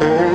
oh.